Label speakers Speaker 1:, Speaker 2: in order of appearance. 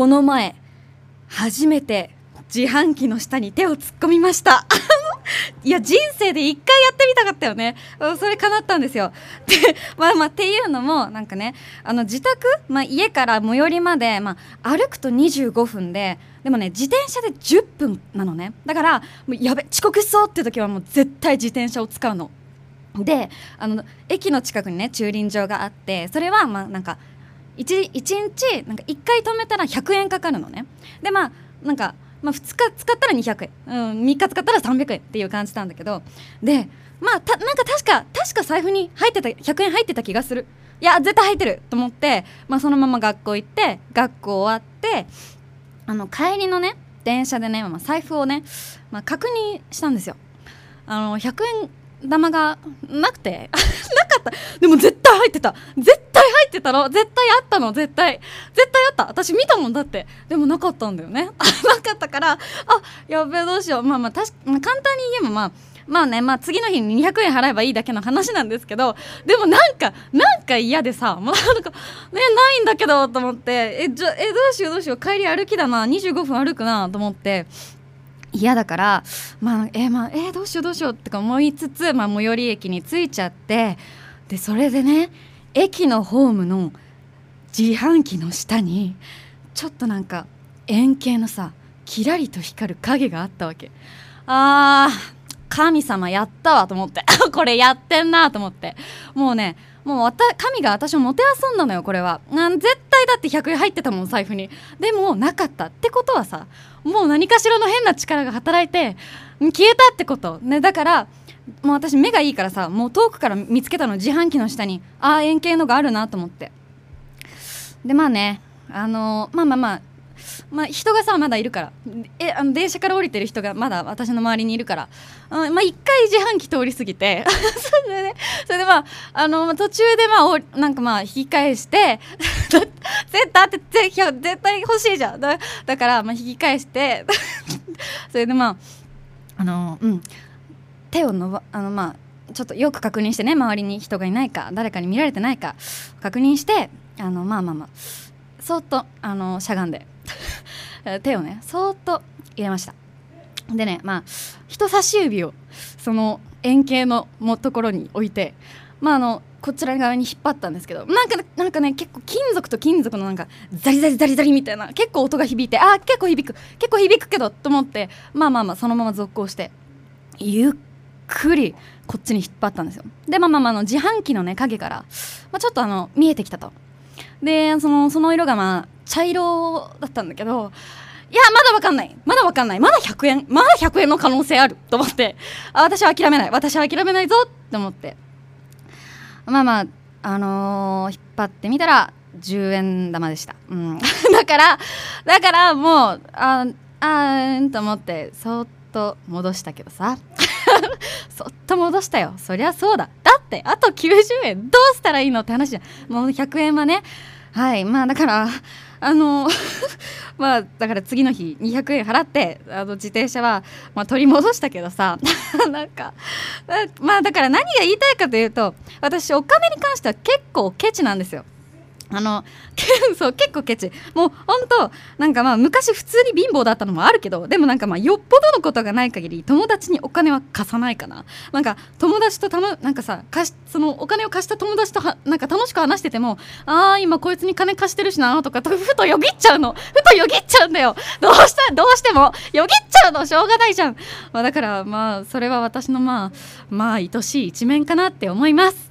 Speaker 1: この前初めて自販機の下に手を突っ込みました。いや人生で一回やってみたかったよね。それ叶ったんですよ。でまあまあっていうのもなんかねあの自宅、まあ、家から最寄りまで、まあ、歩くと25分ででもね自転車で10分なのね。だからもうやべ遅刻しそうって時はもう絶対自転車を使うの。であの駅の近くにね駐輪場があってそれはまあなんか 1, 日なんか1回止めたら100円かかるのね。でまあなんかまあ、2日使ったら200円、うん、3日使ったら300円っていう感じなんだけど。でまあたなんか確か確か財布に入ってた100円入ってた気がする。いや絶対入ってると思って、まあ、そのまま学校行って学校終わってあの帰りのね電車でね、まあ、財布をね、まあ、確認したんですよ。あの100円玉がなくて。なかった。でも絶対入ってた。絶ってたの？絶対あったの？絶対。絶対あった？私見たもんだって。でもなかったんだよね。なかったからあやべえどうしよう。まあまあ確か、まあ、簡単に言えばまあまあねまあ次の日に200円払えばいいだけの話なんですけどでもなんかなんか嫌でさ もうなんかねないんだけどと思ってえじゃえどうしようどうしよう。帰り歩きだな。25分歩くなと思って。嫌だからまあえー、まあえ、どうしようどうしようってか思いつつ、まあ、最寄り駅に着いちゃってでそれでね駅のホームの自販機の下にちょっとなんか円形のさキラリと光る影があったわけ。あー神様やったわと思って。これやってんなと思って。もうねもう神が私をもてあそんだのよこれは。絶対だって100円入ってたもん財布に。でもなかったってことはさもう何かしらの変な力が働いて消えたってこと。ねだからもう私目がいいからさもう遠くから見つけたの自販機の下にああ円形のがあるなと思って。でまあねあのー、まあまあまあまあ、人がさまだいるから。えあの電車から降りてる人がまだ私の周りにいるから、うん、まあ、1回自販機通り過ぎて それで、ね、それでまああの途中でまあおなんかまあ引き返して 絶対って絶対欲しいじゃん。だだからまあ引き返して それでまああのうん。手を伸ばあのまあちょっとよく確認してね周りに人がいないか誰かに見られてないか確認してあのまあまあまあそっとあのしゃがんで 手をねそっと入れました。でねまあ人差し指をその円形のもところに置いてまああのこちら側に引っ張ったんですけどなんかなんかね結構金属と金属のなんかザリザリザリザリみたいな結構音が響いてあ結構響く結構響くけどと思ってまあまあまあそのまま続行してゆっくりこっちに引っ張ったんですよ。でまあまあまあの自販機のね影から、まあ、ちょっとあの見えてきたと。でそのその色がまあ茶色だったんだけどいやまだわかんない。まだわかんない。まだ100円まだ100円の可能性ある。と思って。あ私は諦めない。私は諦めないぞって思って。まあまああのー、引っ張ってみたら10円玉でした、うん、だからだからもうああーんと思ってそっと戻したけどさ。そっと戻したよ。そりゃそうだ。だってあと90円。どうしたらいいのって話じゃん。もう100円はね。はい。まあだからあの まあだから次の日200円払ってあの自転車は、まあ、取り戻したけどさ。なんかまあだから何が言いたいかというと私お金に関しては結構ケチなんですよ。あの そう結構ケチ。もうほんとなんかまあ昔普通に貧乏だったのもあるけどでもなんかまあよっぽどのことがない限り友達にお金は貸さないかな。なんか友達とたのなんかさ貸しそのお金を貸した友達とはなんか楽しく話しててもああ今こいつに金貸してるしなとかふとよぎっちゃうの。ふとよぎっちゃうんだよ。どうしたどうしても。よぎっちゃうの。しょうがないじゃん、まあ、だからまあそれは私のまあまあ愛しい一面かなって思います。